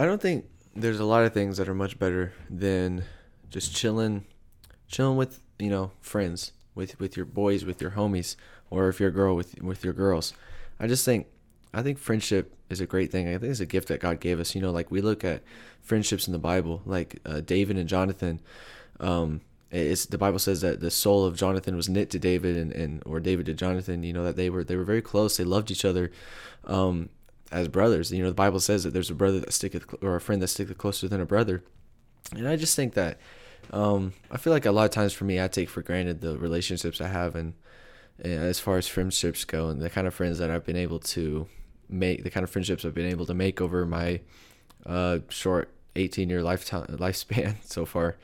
I don't think there's a lot of things that are much better than just chilling, chilling with you know friends, with with your boys, with your homies, or if you're a girl with with your girls. I just think I think friendship is a great thing. I think it's a gift that God gave us. You know, like we look at friendships in the Bible, like uh, David and Jonathan. Um, it's the Bible says that the soul of Jonathan was knit to David, and, and or David to Jonathan. You know that they were they were very close. They loved each other um, as brothers. You know the Bible says that there's a brother that sticketh or a friend that sticketh closer than a brother. And I just think that um, I feel like a lot of times for me, I take for granted the relationships I have, and, and as far as friendships go, and the kind of friends that I've been able to make, the kind of friendships I've been able to make over my uh, short 18 year lifetime lifespan so far.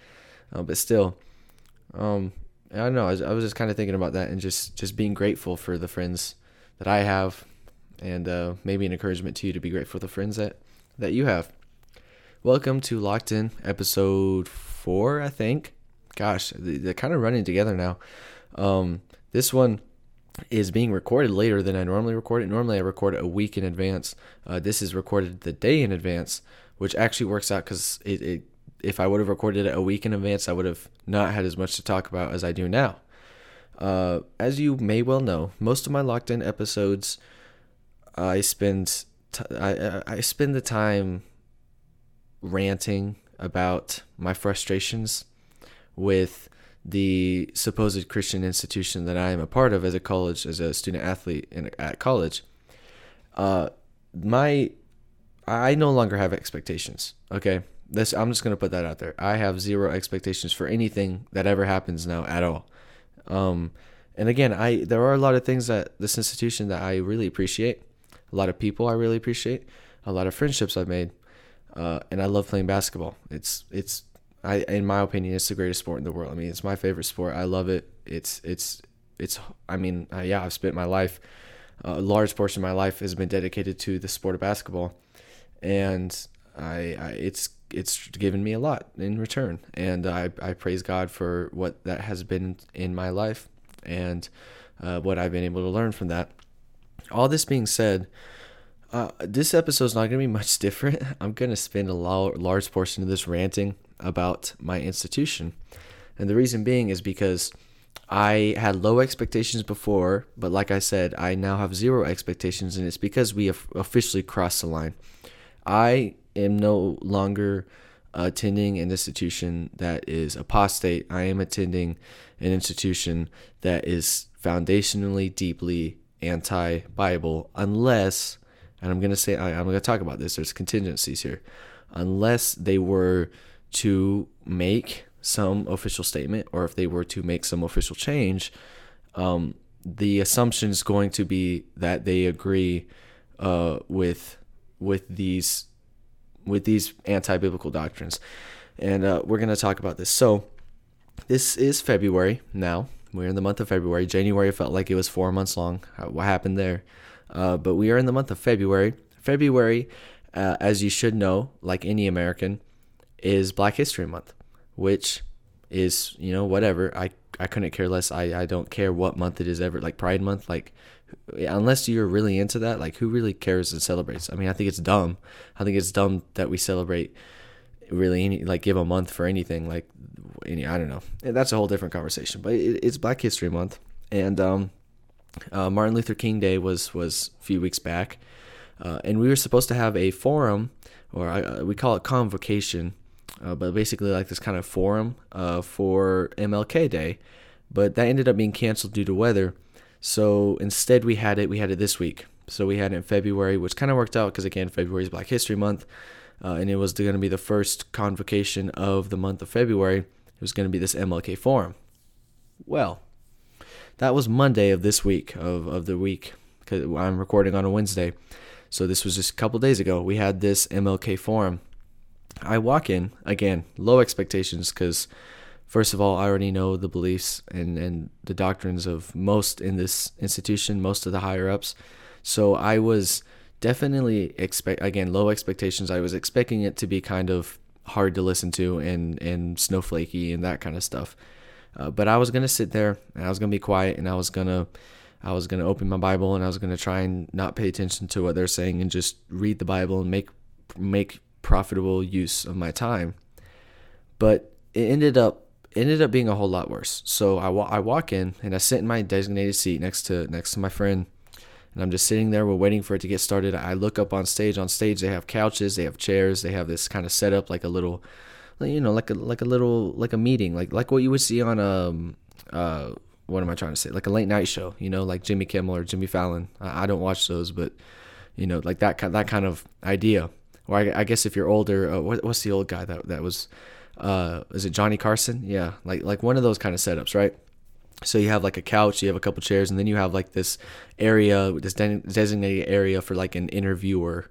Uh, but still, um, I don't know. I was, I was just kind of thinking about that and just just being grateful for the friends that I have, and uh, maybe an encouragement to you to be grateful for the friends that that you have. Welcome to Locked In, episode four, I think. Gosh, they're kind of running together now. Um, this one is being recorded later than I normally record it. Normally, I record it a week in advance. Uh, this is recorded the day in advance, which actually works out because it, it if I would have recorded it a week in advance, I would have not had as much to talk about as I do now. Uh, as you may well know, most of my locked in episodes, I spend t- I, I spend the time ranting about my frustrations with the supposed Christian institution that I am a part of as a college, as a student athlete in, at college. Uh, my I no longer have expectations. Okay, this I'm just gonna put that out there. I have zero expectations for anything that ever happens now at all. Um, and again, I there are a lot of things that this institution that I really appreciate. A lot of people I really appreciate. A lot of friendships I've made, uh, and I love playing basketball. It's it's I in my opinion, it's the greatest sport in the world. I mean, it's my favorite sport. I love it. It's it's it's. I mean, uh, yeah, I've spent my life. A large portion of my life has been dedicated to the sport of basketball, and I, I it's it's given me a lot in return, and I I praise God for what that has been in my life, and uh, what I've been able to learn from that. All this being said, uh, this episode is not going to be much different. I'm going to spend a large portion of this ranting about my institution, and the reason being is because I had low expectations before, but like I said, I now have zero expectations, and it's because we have officially crossed the line. I am no longer attending an institution that is apostate. I am attending an institution that is foundationally, deeply anti Bible, unless, and I'm going to say, I, I'm going to talk about this, there's contingencies here, unless they were to make some official statement or if they were to make some official change, um, the assumption is going to be that they agree uh, with with these with these anti-biblical doctrines, and uh, we're going to talk about this. So, this is February now. We're in the month of February. January felt like it was four months long. What happened there? Uh, but we are in the month of February. February, uh, as you should know, like any American, is Black History Month, which is you know whatever. I I couldn't care less. I I don't care what month it is ever. Like Pride Month, like unless you're really into that, like who really cares and celebrates? I mean, I think it's dumb. I think it's dumb that we celebrate really any like give a month for anything like any I don't know. That's a whole different conversation. But it, it's Black History Month, and um, uh, Martin Luther King Day was was a few weeks back, uh, and we were supposed to have a forum, or uh, we call it convocation, uh, but basically like this kind of forum uh, for MLK Day, but that ended up being canceled due to weather. So instead, we had it. We had it this week. So we had it in February, which kind of worked out because again, February is Black History Month, uh, and it was going to be the first convocation of the month of February. It was going to be this MLK Forum. Well, that was Monday of this week of of the week because I'm recording on a Wednesday. So this was just a couple days ago. We had this MLK Forum. I walk in again, low expectations because first of all, I already know the beliefs and, and the doctrines of most in this institution, most of the higher ups. So I was definitely expect again low expectations. I was expecting it to be kind of hard to listen to and and snowflakey and that kind of stuff. Uh, but I was gonna sit there and I was gonna be quiet and I was gonna I was gonna open my Bible and I was gonna try and not pay attention to what they're saying and just read the Bible and make make profitable use of my time. But it ended up ended up being a whole lot worse. So I, wa- I walk in and I sit in my designated seat next to next to my friend, and I'm just sitting there. We're waiting for it to get started. I look up on stage. On stage, they have couches, they have chairs, they have this kind of setup like a little, you know, like a like a little like a meeting, like like what you would see on a um, uh what am I trying to say? Like a late night show, you know, like Jimmy Kimmel or Jimmy Fallon. I, I don't watch those, but you know, like that that kind of idea. Or I, I guess if you're older, uh, what, what's the old guy that that was? uh, is it Johnny Carson? Yeah, like like one of those kind of setups, right? So you have like a couch, you have a couple chairs, and then you have like this area, this designated area for like an interviewer,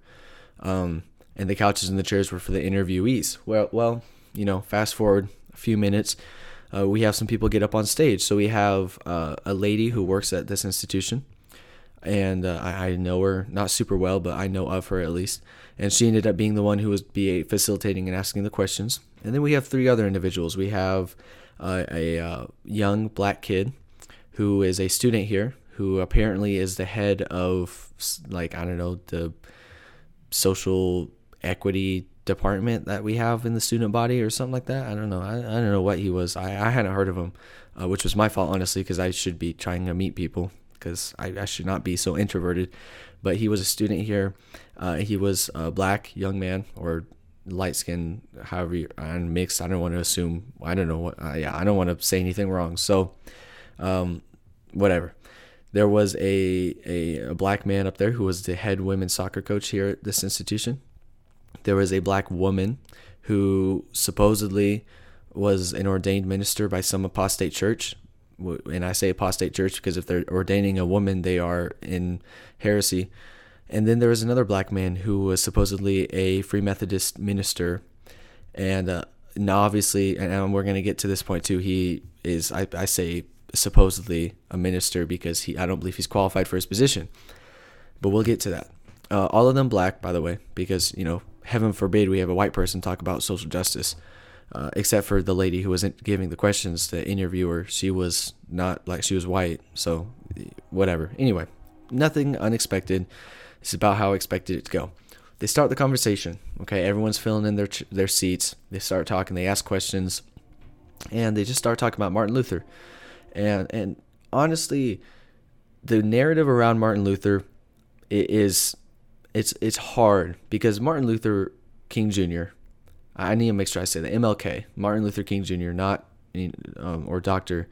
um, and the couches and the chairs were for the interviewees. Well, well, you know, fast forward a few minutes, uh, we have some people get up on stage. So we have uh, a lady who works at this institution, and uh, I, I, know her not super well, but I know of her at least. And she ended up being the one who was be facilitating and asking the questions. And then we have three other individuals. We have uh, a uh, young black kid who is a student here, who apparently is the head of like I don't know the social equity department that we have in the student body or something like that. I don't know. I, I don't know what he was. I, I hadn't heard of him, uh, which was my fault honestly because I should be trying to meet people because I, I should not be so introverted. But he was a student here. Uh, he was a black young man or light skin, however, you, and mixed. I don't want to assume. I don't know what. Uh, yeah, I don't want to say anything wrong. So, um, whatever. There was a, a, a black man up there who was the head women's soccer coach here at this institution. There was a black woman who supposedly was an ordained minister by some apostate church and I say apostate church because if they're ordaining a woman, they are in heresy. And then there was another black man who was supposedly a Free Methodist minister, and uh, now obviously, and we're going to get to this point too. He is, I, I say, supposedly a minister because he, I don't believe he's qualified for his position, but we'll get to that. Uh, all of them black, by the way, because you know, heaven forbid we have a white person talk about social justice. Uh, except for the lady who wasn't giving the questions, the interviewer, she was not like she was white, so whatever. Anyway, nothing unexpected. It's about how I expected it to go. They start the conversation. Okay, everyone's filling in their their seats. They start talking. They ask questions, and they just start talking about Martin Luther. And and honestly, the narrative around Martin Luther is it's it's hard because Martin Luther King Jr. I need to make sure I say that MLK, Martin Luther King Jr., not um, or Doctor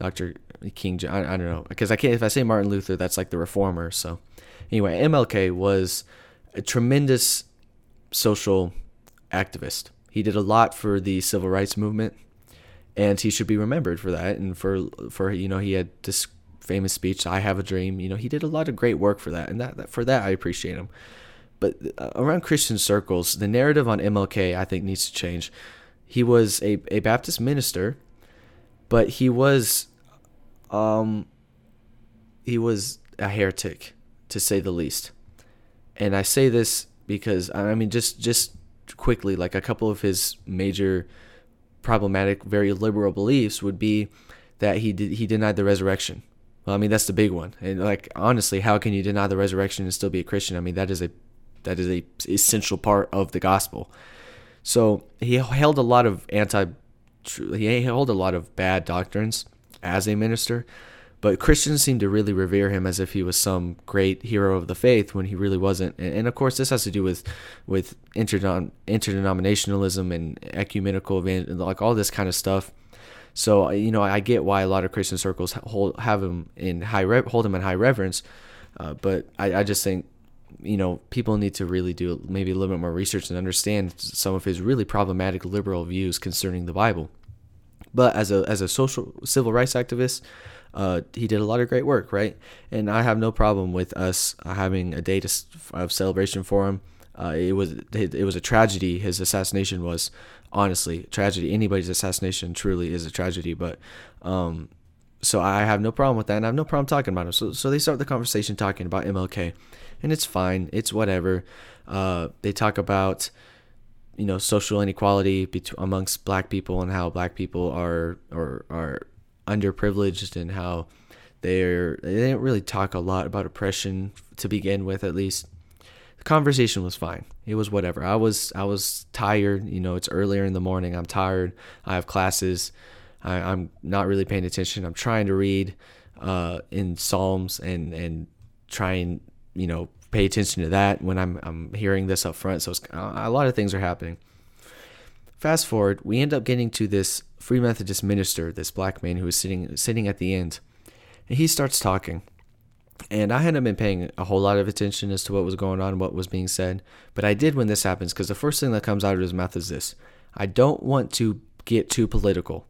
Doctor King. I, I don't know because I can't. If I say Martin Luther, that's like the reformer. So anyway, MLK was a tremendous social activist. He did a lot for the civil rights movement, and he should be remembered for that. And for for you know he had this famous speech, "I have a dream." You know he did a lot of great work for that, and that, that for that I appreciate him. But uh, around Christian circles, the narrative on MLK, I think, needs to change. He was a, a Baptist minister, but he was, um, he was a heretic, to say the least. And I say this because I mean, just just quickly, like a couple of his major problematic, very liberal beliefs would be that he did he denied the resurrection. Well, I mean that's the big one. And like honestly, how can you deny the resurrection and still be a Christian? I mean that is a that is a essential part of the gospel. So he held a lot of anti, he held a lot of bad doctrines as a minister, but Christians seem to really revere him as if he was some great hero of the faith when he really wasn't. And, of course, this has to do with with interdenominationalism and ecumenical like all this kind of stuff. So you know, I get why a lot of Christian circles hold have him in high hold him in high reverence, uh, but I, I just think you know, people need to really do maybe a little bit more research and understand some of his really problematic liberal views concerning the Bible. But as a as a social civil rights activist, uh, he did a lot of great work, right? And I have no problem with us having a day to, of celebration for him. Uh, it was it was a tragedy. His assassination was honestly tragedy. Anybody's assassination truly is a tragedy. But um, so I have no problem with that, and I have no problem talking about him. So so they start the conversation talking about MLK, and it's fine. It's whatever. Uh, they talk about you know social inequality between amongst black people and how black people are or are underprivileged and how they're they didn't really talk a lot about oppression to begin with at least the conversation was fine. It was whatever. I was I was tired. You know, it's earlier in the morning. I'm tired. I have classes. I, am not really paying attention. I'm trying to read uh, in Psalms and and try and you know pay attention to that when I'm I'm hearing this up front. So it's a lot of things are happening. Fast forward, we end up getting to this Free Methodist minister, this black man who is sitting sitting at the end, and he starts talking. And I hadn't been paying a whole lot of attention as to what was going on, what was being said, but I did when this happens because the first thing that comes out of his mouth is this: I don't want to get too political.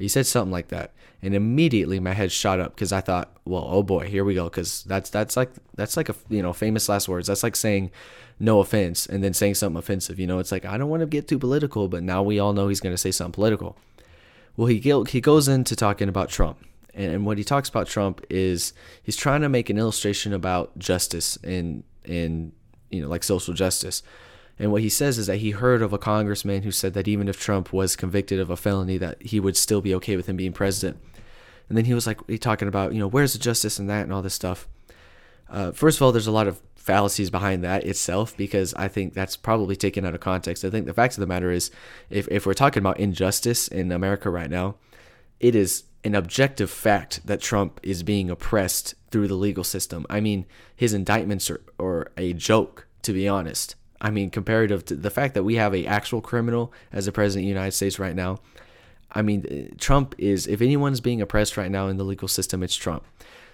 He said something like that, and immediately my head shot up because I thought, well, oh boy, here we go, because that's that's like that's like a you know famous last words. That's like saying no offense and then saying something offensive. You know, it's like I don't want to get too political, but now we all know he's going to say something political. Well, he he goes into talking about Trump, and and what he talks about Trump is he's trying to make an illustration about justice and in you know like social justice and what he says is that he heard of a congressman who said that even if Trump was convicted of a felony, that he would still be okay with him being president. And then he was like, he talking about, you know, where's the justice in that and all this stuff. Uh, first of all, there's a lot of fallacies behind that itself because I think that's probably taken out of context. I think the fact of the matter is, if, if we're talking about injustice in America right now, it is an objective fact that Trump is being oppressed through the legal system. I mean, his indictments are, are a joke, to be honest. I mean, comparative to the fact that we have a actual criminal as the president of the United States right now. I mean, Trump is, if anyone's being oppressed right now in the legal system, it's Trump.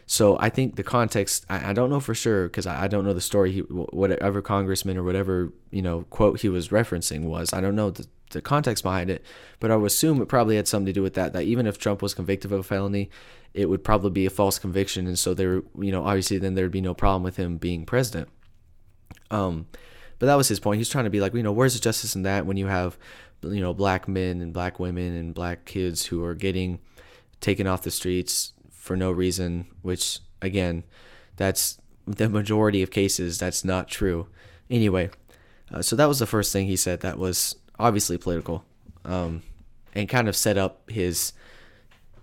So I think the context, I, I don't know for sure because I, I, don't know the story, he, whatever congressman or whatever, you know, quote he was referencing was. I don't know the, the context behind it, but I would assume it probably had something to do with that, that even if Trump was convicted of a felony, it would probably be a false conviction. And so there, you know, obviously then there'd be no problem with him being president. Um, but that was his point. He's trying to be like, you know, where's the justice in that when you have, you know, black men and black women and black kids who are getting taken off the streets for no reason, which again, that's the majority of cases. That's not true. Anyway, uh, so that was the first thing he said that was obviously political, um, and kind of set up his.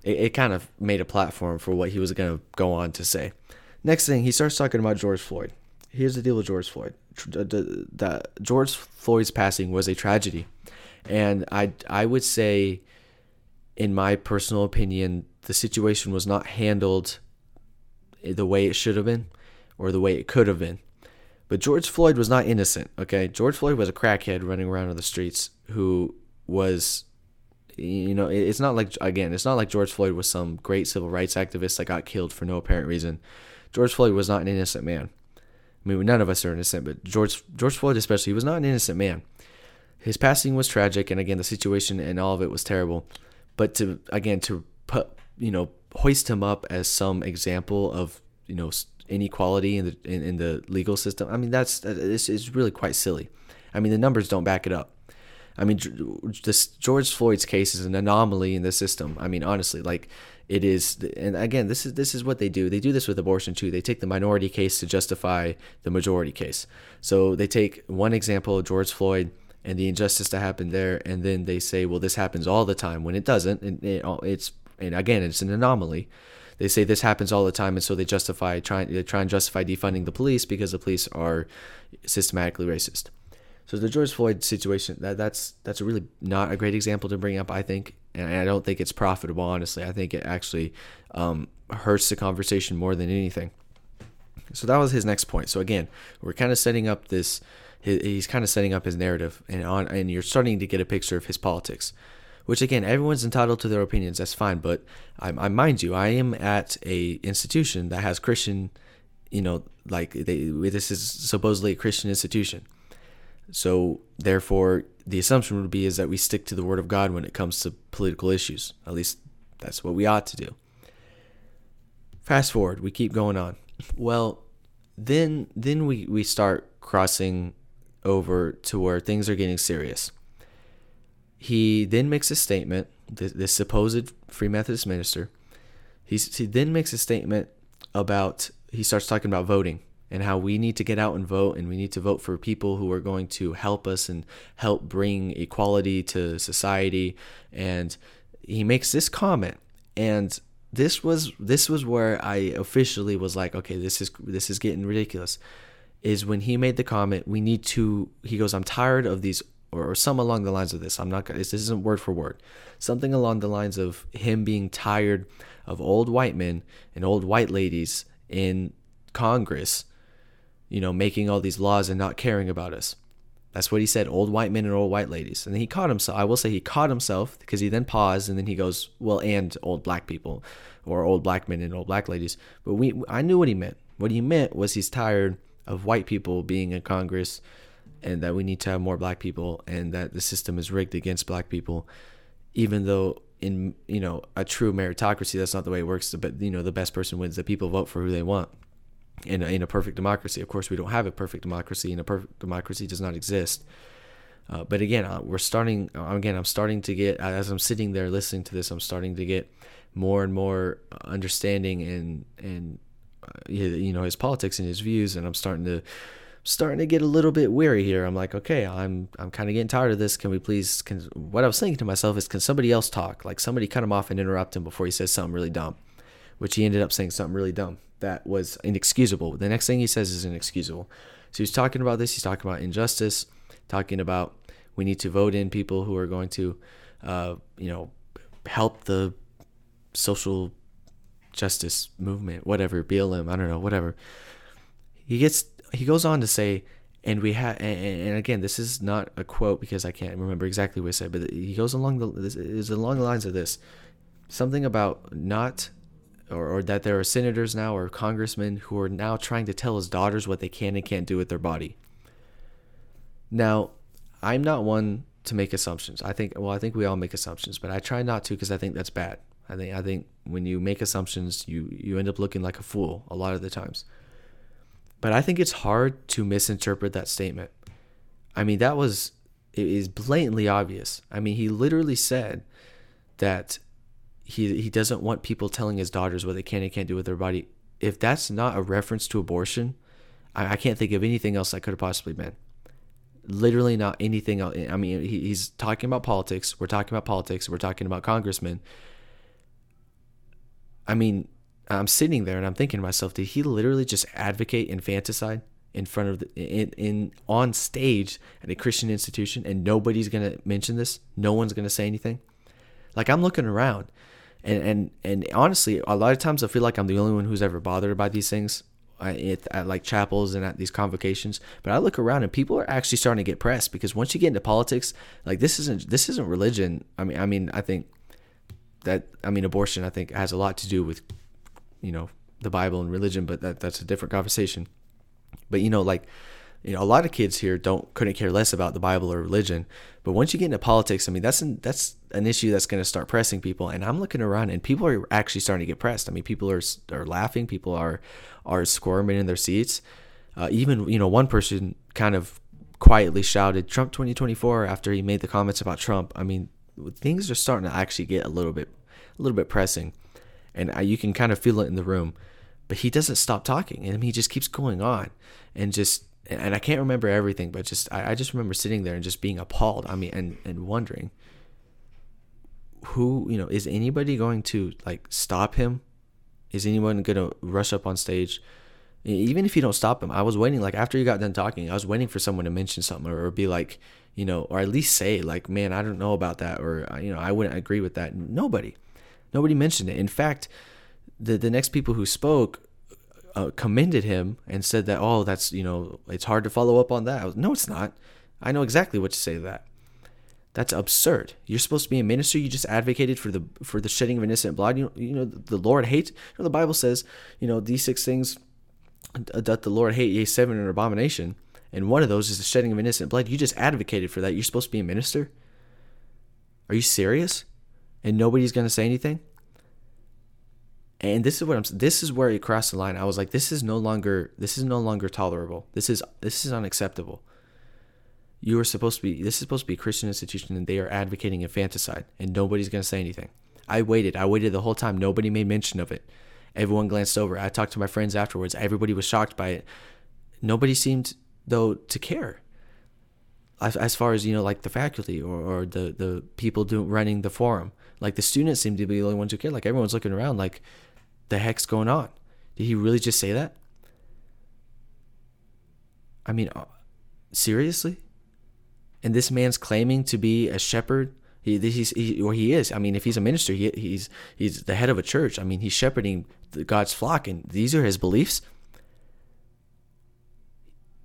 It, it kind of made a platform for what he was going to go on to say. Next thing, he starts talking about George Floyd here's the deal with George Floyd. The, George Floyd's passing was a tragedy, and I I would say, in my personal opinion, the situation was not handled the way it should have been, or the way it could have been. But George Floyd was not innocent. Okay, George Floyd was a crackhead running around on the streets who was you know it's not like again it's not like george floyd was some great civil rights activist that got killed for no apparent reason george floyd was not an innocent man I mean, none of us are innocent, but George George Floyd especially, he was not an innocent man. His passing was tragic, and again, the situation and all of it was terrible. But to again to put you know hoist him up as some example of you know inequality in the in, in the legal system, I mean that's this is really quite silly. I mean the numbers don't back it up. I mean, this George Floyd's case is an anomaly in the system. I mean, honestly, like it is and again this is this is what they do. They do this with abortion too. They take the minority case to justify the majority case. So they take one example of george floyd and the injustice that happened there and then they say well this happens all the time when it doesn't and it, it's and again it's an anomaly. They say this happens all the time and so they justify trying they try and justify defunding the police because the police are systematically racist so the George Floyd situation that that's that's a really not a great example to bring up I think and I don't think it's profitable. Honestly, I think it actually um, hurts the conversation more than anything. So that was his next point. So again, we're kind of setting up this. He's kind of setting up his narrative, and on, and you're starting to get a picture of his politics. Which again, everyone's entitled to their opinions. That's fine, but I, I mind you, I am at a institution that has Christian, you know, like they, this is supposedly a Christian institution. So therefore, the assumption would be is that we stick to the word of God when it comes to political issues. At least that's what we ought to do. Fast forward, we keep going on. Well, then then we, we start crossing over to where things are getting serious. He then makes a statement, this, this supposed Free Methodist minister, he's, he then makes a statement about, he starts talking about voting and how we need to get out and vote and we need to vote for people who are going to help us and help bring equality to society and he makes this comment and this was this was where I officially was like okay this is this is getting ridiculous is when he made the comment, we need to, he goes, I'm tired of these, or, or some along the lines of this. I'm not, this isn't word for word. Something along the lines of him being tired of old white men and old white ladies in Congress, you know, making all these laws and not caring about us. That's what he said, old white men and old white ladies. And then he caught himself. I will say he caught himself because he then paused and then he goes, well, and old black people or old black men and old black ladies. But we, I knew what he meant. What he meant was he's tired of white people being in Congress and that we need to have more black people and that the system is rigged against black people, even though in you know a true meritocracy that's not the way it works. But you know the best person wins. The people vote for who they want in a, in a perfect democracy. Of course, we don't have a perfect democracy, and a perfect democracy does not exist. Uh, but again, uh, we're starting. Uh, again, I'm starting to get as I'm sitting there listening to this. I'm starting to get more and more understanding and and uh, you know his politics and his views, and I'm starting to starting to get a little bit weary here. I'm like, okay, I'm I'm kind of getting tired of this. Can we please? Can, what I was thinking to myself is, can somebody else talk? Like somebody cut him off and interrupt him before he says something really dumb, which he ended up saying something really dumb that was inexcusable. The next thing he says is inexcusable. So he's talking about this. He's talking about injustice, talking about we need to vote in people who are going to, uh, you know, help the social justice movement, whatever, BLM, I don't know, whatever. He gets he goes on to say, and we have, and, and, again, this is not a quote because I can't remember exactly what he said, but he goes along the is along the lines of this, something about not or, or that there are senators now or congressmen who are now trying to tell his daughters what they can and can't do with their body. Now, I'm not one to make assumptions. I think well, I think we all make assumptions, but I try not to because I think that's bad. I think I think when you make assumptions, you you end up looking like a fool a lot of the times. But I think it's hard to misinterpret that statement. I mean, that was it is blatantly obvious. I mean, he literally said that he he doesn't want people telling his daughters what they can and can't do with their body. If that's not a reference to abortion, I, I can't think of anything else that could have possibly been. Literally not anything else. I mean, he, he's talking about politics. We're talking about politics. We're talking about congressmen. I mean, I'm sitting there and I'm thinking to myself, did he literally just advocate infanticide in front of the in, in on stage at a Christian institution and nobody's gonna mention this? No one's gonna say anything. Like I'm looking around and and and honestly, a lot of times I feel like I'm the only one who's ever bothered by these things uh, at, at like chapels and at these convocations. But I look around and people are actually starting to get pressed because once you get into politics, like this isn't this isn't religion. I mean, I mean, I think that I mean abortion. I think has a lot to do with you know the Bible and religion, but that that's a different conversation. But you know, like you know, a lot of kids here don't couldn't care less about the Bible or religion. But once you get into politics, I mean, that's an, that's an issue that's going to start pressing people. And I'm looking around, and people are actually starting to get pressed. I mean, people are are laughing, people are are squirming in their seats. Uh, even you know, one person kind of quietly shouted Trump 2024 after he made the comments about Trump. I mean, things are starting to actually get a little bit a little bit pressing, and I, you can kind of feel it in the room. But he doesn't stop talking, and he just keeps going on, and just and I can't remember everything, but just I, I just remember sitting there and just being appalled. I mean, and and wondering who you know is anybody going to like stop him? Is anyone gonna rush up on stage? Even if you don't stop him, I was waiting. Like after you got done talking, I was waiting for someone to mention something or, be like, you know, or at least say like, "Man, I don't know about that," or you know, I wouldn't agree with that. Nobody, nobody mentioned it. In fact, the the next people who spoke uh, commended him and said that oh that's you know it's hard to follow up on that. Was, no, it's not. I know exactly what to say to that. That's absurd. You're supposed to be a minister. You just advocated for the for the shedding of innocent blood. You know, you know the Lord hates. You know, the Bible says, you know, these six things that the Lord hate, yea, seven an abomination, and one of those is the shedding of innocent blood. You just advocated for that. You're supposed to be a minister. Are you serious? And nobody's gonna say anything. And this is what I'm. This is where it crossed the line. I was like, this is no longer. This is no longer tolerable. This is this is unacceptable. You are supposed to be. This is supposed to be a Christian institution, and they are advocating infanticide, and nobody's gonna say anything. I waited. I waited the whole time. Nobody made mention of it. Everyone glanced over. I talked to my friends afterwards. Everybody was shocked by it. Nobody seemed though to care. As, as far as you know, like the faculty or, or the the people doing running the forum, like the students seem to be the only ones who care. Like everyone's looking around, like the heck's going on? Did he really just say that? I mean, uh, seriously? And this man's claiming to be a shepherd. He, he's, he, or he is. I mean, if he's a minister, he, he's he's the head of a church. I mean, he's shepherding God's flock, and these are his beliefs.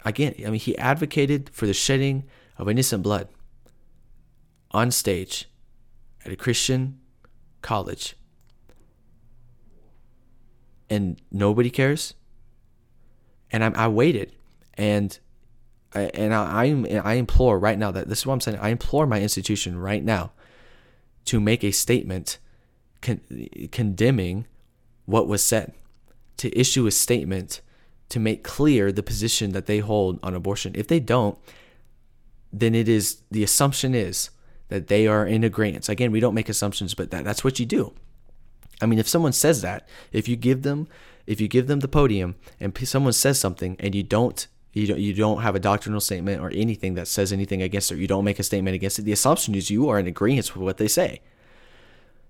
Again, I mean, he advocated for the shedding of innocent blood on stage at a Christian college, and nobody cares. And I, I waited, and and I, I, implore right now that this is what I'm saying. I implore my institution right now to make a statement con- condemning what was said, to issue a statement to make clear the position that they hold on abortion. If they don't, then it is the assumption is that they are in agreement. Again, we don't make assumptions, but that, that's what you do. I mean, if someone says that, if you give them if you give them the podium and someone says something and you don't you don't you don't have a doctrinal statement or anything that says anything against it, you don't make a statement against it, the assumption is you are in agreement with what they say.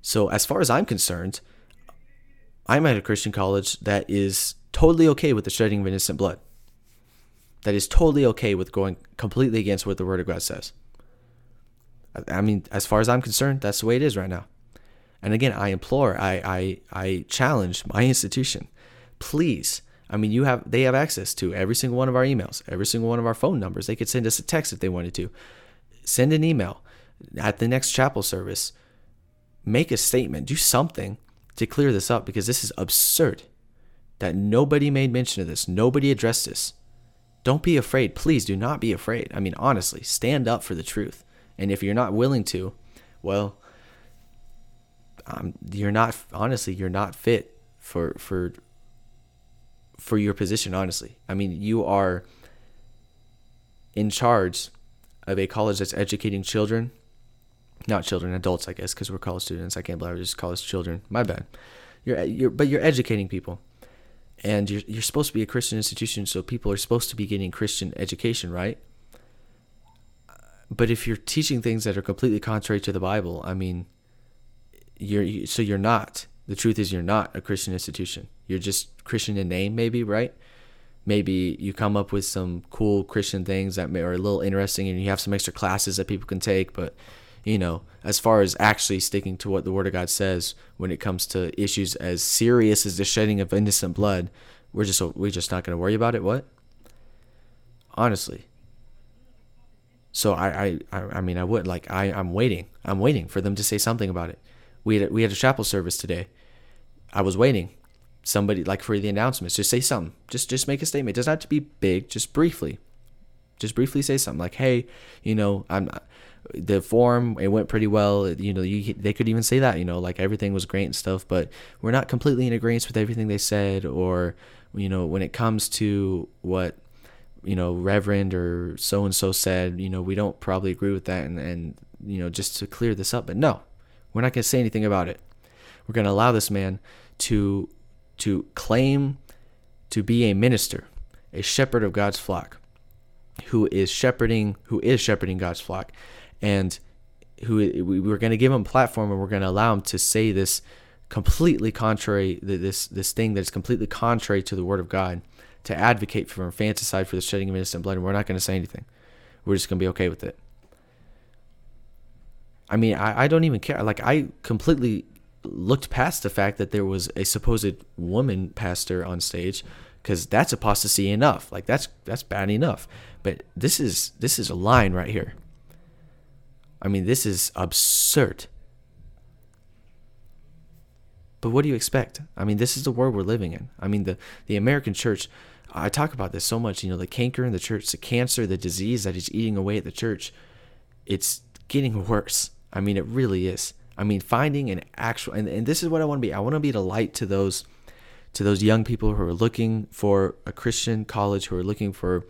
So as far as I'm concerned, I'm at a Christian college that is totally okay with the shedding of innocent blood. That is totally okay with going completely against what the Word of God says. I mean, as far as I'm concerned, that's the way it is right now. And again, I implore, I, I, I challenge my institution, please. I mean, you have they have access to every single one of our emails, every single one of our phone numbers. They could send us a text if they wanted to. Send an email at the next chapel service. Make a statement, do something to clear this up because this is absurd. That nobody made mention of this, nobody addressed this. Don't be afraid. Please do not be afraid. I mean, honestly, stand up for the truth. And if you're not willing to, well, um, you're not honestly you're not fit for for for your position honestly. I mean you are in charge of a college that's educating children not children adults i guess because we're college students. I can't believe we're just college children. My bad. You're, uh, you're but you're educating people. And you're, you're supposed to be a christian institution so people are supposed to be getting christian education right? But if you're teaching things that are completely contrary to the bible i mean you're so you're not. The truth is you're not a Christian institution. You're just Christian in name, maybe, right? Maybe you come up with some cool Christian things that are a little interesting, and you have some extra classes that people can take. But you know, as far as actually sticking to what the Word of God says when it comes to issues as serious as the shedding of innocent blood, we're just we're just not going to worry about it. What? Honestly. So I, I I mean I would like I I'm waiting I'm waiting for them to say something about it we had we had a chapel service today. I was waiting. Somebody like for the announcements, just say something. Just just make a statement. It doesn't have to be big. Just briefly, just briefly say something like, "Hey, you know, I'm." The form it went pretty well. You know, you, they could even say that. You know, like everything was great and stuff, but we're not completely in agreement with everything they said. Or, you know, when it comes to what you know, Reverend or so and so said, you know, we don't probably agree with that, and and you know, just to clear this up. But no, we're not going to say anything about it. We're going to allow this man to to claim to be a minister, a shepherd of God's flock, who is shepherding who is shepherding God's flock, and who we're going to give him a platform and we're going to allow him to say this completely contrary this this thing that is completely contrary to the word of God to advocate for infanticide for the shedding of innocent blood and we're not going to say anything. We're just going to be okay with it. I mean, I, I don't even care. Like, I completely looked past the fact that there was a supposed woman pastor on stage because that's apostasy enough. Like, that's that's bad enough. But this is this is a line right here. I mean, this is absurd. But what do you expect? I mean, this is the world we're living in. I mean, the the American church. I talk about this so much. You know, the canker in the church, the cancer, the disease that is eating away at the church. It's getting worse. I mean, it really is. I mean, finding an actual and, and this is what I want to be. I want to be the light to those to those young people who are looking for a Christian college, who are looking for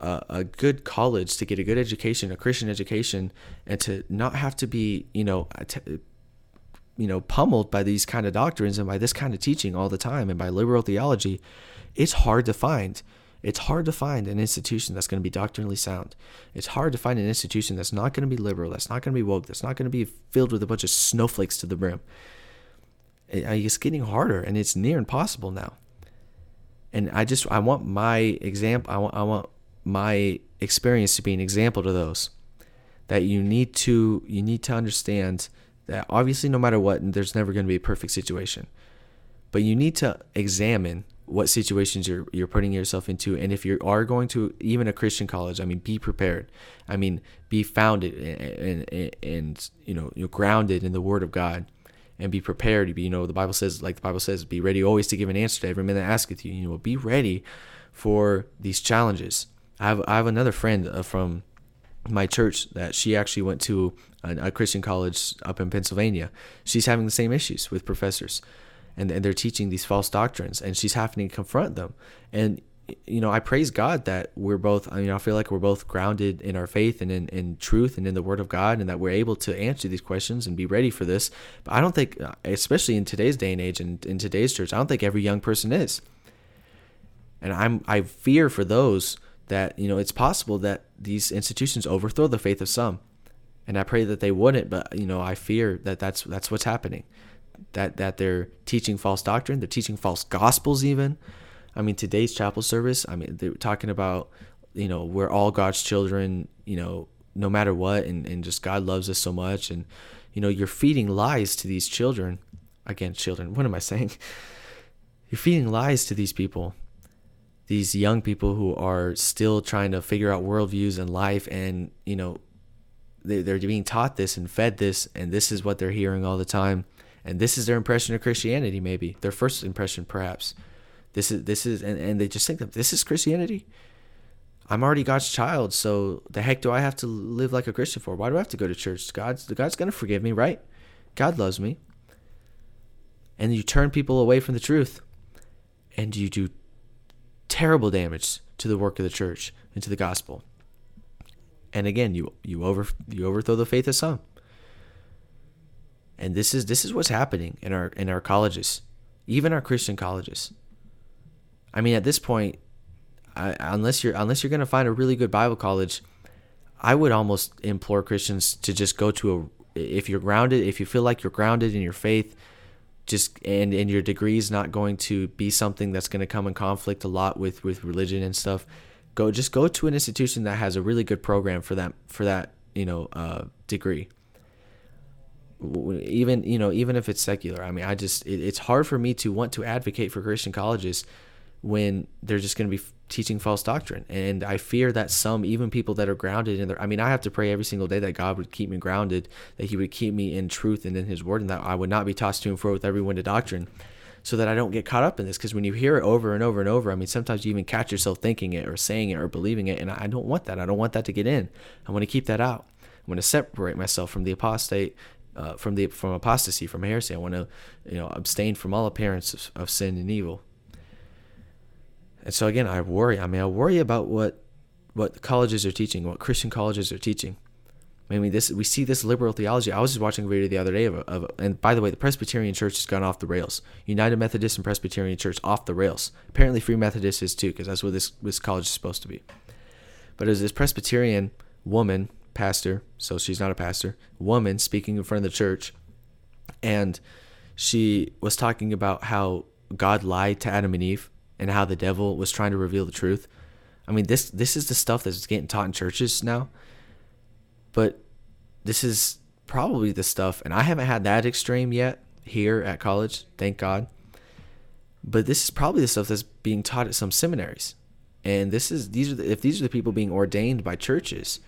a, a good college to get a good education, a Christian education, and to not have to be, you know, you know, pummeled by these kind of doctrines and by this kind of teaching all the time and by liberal theology. It's hard to find. It's hard to find an institution that's going to be doctrinally sound. It's hard to find an institution that's not going to be liberal, that's not going to be woke, that's not going to be filled with a bunch of snowflakes to the brim. Uh, it's getting harder and it's near impossible now. And I just I want my example I want I want my experience to be an example to those that you need to you need to understand that obviously no matter what there's never going to be a perfect situation but you need to examine what situations you're you're putting yourself into. And if you are going to even a christian college i mean be prepared. I mean be founded and and, and you know you're grounded in the word of god and be prepared. You know the bible says like the bible says be ready always to give an answer to every man that asketh you. You know be ready for these challenges. I have i have another friend uh, from my church that she actually went to a, a christian college up in pennsylvania. She's having the same issues with professors and, and they're teaching these false doctrines and she's having to confront them. And you know i praise god that we're both you know i feel like we're both grounded in our faith and in, in truth and in the word of god and that we're able to answer these questions and be ready for this. But i don't think especially in today's day and age and in today's church i don't think every young person is. And i'm i fear for those that you know it's possible that these institutions overthrow the faith of some. And i pray that they wouldn't but you know i fear that that's that's what's happening that that they're teaching false doctrine, they're teaching false gospels even. I mean, today's chapel service, I mean, they're talking about, you know, we're all God's children, you know, no matter what, and, and just God loves us so much. And, you know, you're feeding lies to these children. Again, children, what am I saying? You're feeding lies to these people, these young people who are still trying to figure out worldviews and life. And, you know, they, they're being taught this and fed this, and this is what they're hearing all the time and this is their impression of Christianity, maybe their first impression, perhaps. This is this is, and, and they just think that this is Christianity. I'm already God's child, so the heck do I have to live like a Christian for? Why do I have to go to church? God's God's gonna forgive me, right? God loves me. And you turn people away from the truth, and you do terrible damage to the work of the church and to the gospel. And again, you you over you overthrow the faith of some and this is this is what's happening in our in our colleges, even our Christian colleges. I mean, at this point, I, unless you're unless you're going to find a really good Bible college, I would almost implore Christians to just go to a if you're grounded, if you feel like you're grounded in your faith, just and and your degree is not going to be something that's going to come in conflict a lot with with religion and stuff. Go just go to an institution that has a really good program for that for that you know uh, degree even you know even if it's secular i mean i just it, it's hard for me to want to advocate for christian colleges when they're just going to be teaching false doctrine. And i fear that some even people that are grounded in their i mean i have to pray every single day that god would keep me grounded that he would keep me in truth and in his word and that i would not be tossed to and fro with every wind of doctrine so that i don't get caught up in this. Because when you hear it over and over and over i mean sometimes you even catch yourself thinking it or saying it or believing it and i don't want that. I don't want that to get in. I want to keep that out. I want to separate myself from the apostate uh, from the from apostasy, from heresy. I want to, you know, abstain from all appearance of, of, sin and evil. And so again, I worry. I mean, I worry about what what colleges are teaching, what Christian colleges are teaching. I mean, this we see this liberal theology. I was just watching a video the other day of, of and by the way, the Presbyterian Church has gone off the rails. United Methodist and Presbyterian Church off the rails. Apparently, Free Methodist is too, because that's what this this college is supposed to be. But as this Presbyterian woman pastor, so she's not a pastor, woman speaking in front of the church, and she was talking about how God lied to Adam and Eve and how the devil was trying to reveal the truth. I mean, this this is the stuff that's getting taught in churches now. But this is probably the stuff, and I haven't had that extreme yet here at college, thank God. But this is probably the stuff that's being taught at some seminaries. And this is these are the, if these are the people being ordained by churches,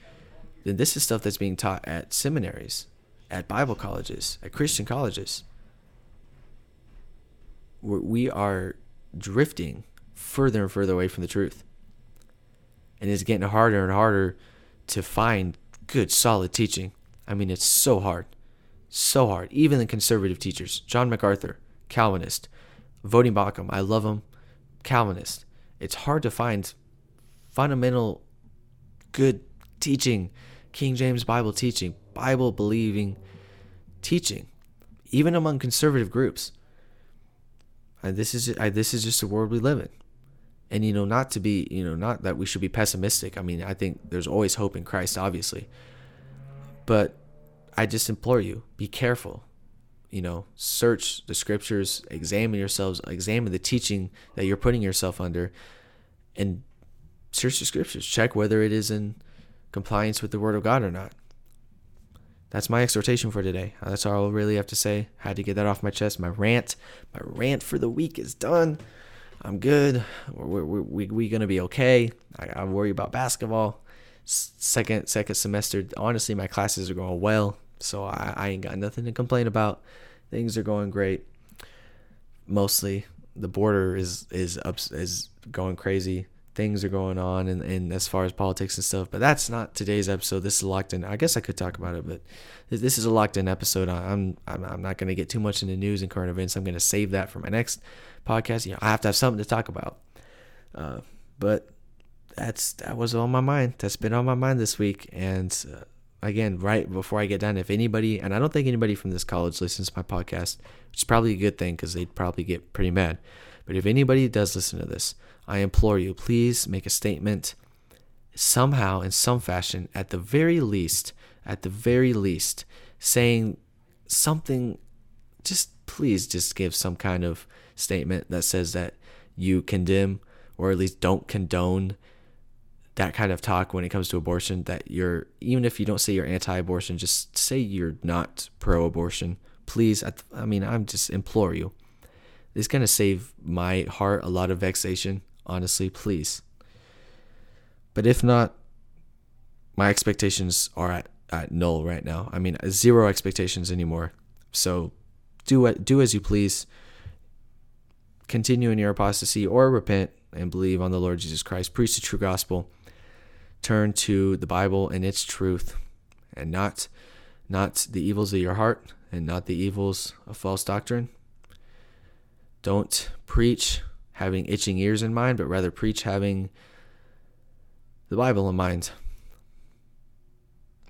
then this is stuff that's being taught at seminaries, at Bible colleges, at Christian colleges. We are drifting further and further away from the truth. And it's getting harder and harder to find good, solid teaching. I mean, it's so hard. So hard. Even the conservative teachers, John MacArthur, Calvinist, Voddie Baucham, I love him, Calvinist. It's hard to find fundamental, good teaching King James Bible teaching, Bible believing teaching, even among conservative groups. And this is I, this is just the world we live in. And you know, not to be, you know, not that we should be pessimistic. I mean, I think there's always hope in Christ, obviously. But I just implore you, be careful. You know, search the scriptures, examine yourselves, examine the teaching that you're putting yourself under, and search the scriptures, check whether it is in compliance with the word of God or not. That's my exhortation for today. Uh, that's all I really have to say. I Had to get that off my chest. My rant, my rant for the week is done. I'm good. We're, we're, we we gonna be okay. I, I worry about basketball. Second second semester, honestly, my classes are going well, so I, I ain't got nothing to complain about. Things are going great. Mostly, the border is is up is going crazy things are going on and, and as far as politics and stuff. But that's not today's episode. This is locked in. I guess I could talk about it, but this is a locked in episode. I'm I'm, I'm not going to get too much into news and current events. I'm going to save that for my next podcast. You know, I have to have something to talk about. Uh, but that's that was on my mind. That's been on my mind this week. And uh, again, right before I get done, if anybody, and I don't think anybody from this college listens to my podcast, which is probably a good thing because they'd probably get pretty mad. But if anybody does listen to this, I implore you, please make a statement somehow, in some fashion, at the very least, at the very least, saying something, just please just give some kind of statement that says that you condemn or at least don't condone that kind of talk when it comes to abortion that you're even if you don't say you're anti-abortion just say you're not pro-abortion. Please i mean i'm just implore you it's going to save my heart a lot of vexation honestly, please. But if not, my expectations are at, at null right now. I mean, zero expectations anymore. So do what do as you please. Continue in your apostasy or repent and believe on the Lord Jesus Christ. Preach the true gospel. Turn to the Bible and its truth and not not the evils of your heart and not the evils of false doctrine. Don't preach having itching ears in mind, but rather preach having the Bible in mind.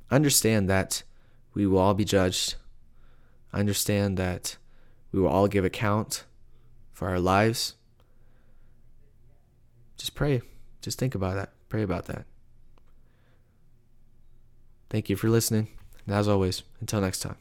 Understand that we will all be judged. Understand that we will all give account for our lives. Just pray. Just think about that. Pray about that. Thank you for listening. And as always, until next time.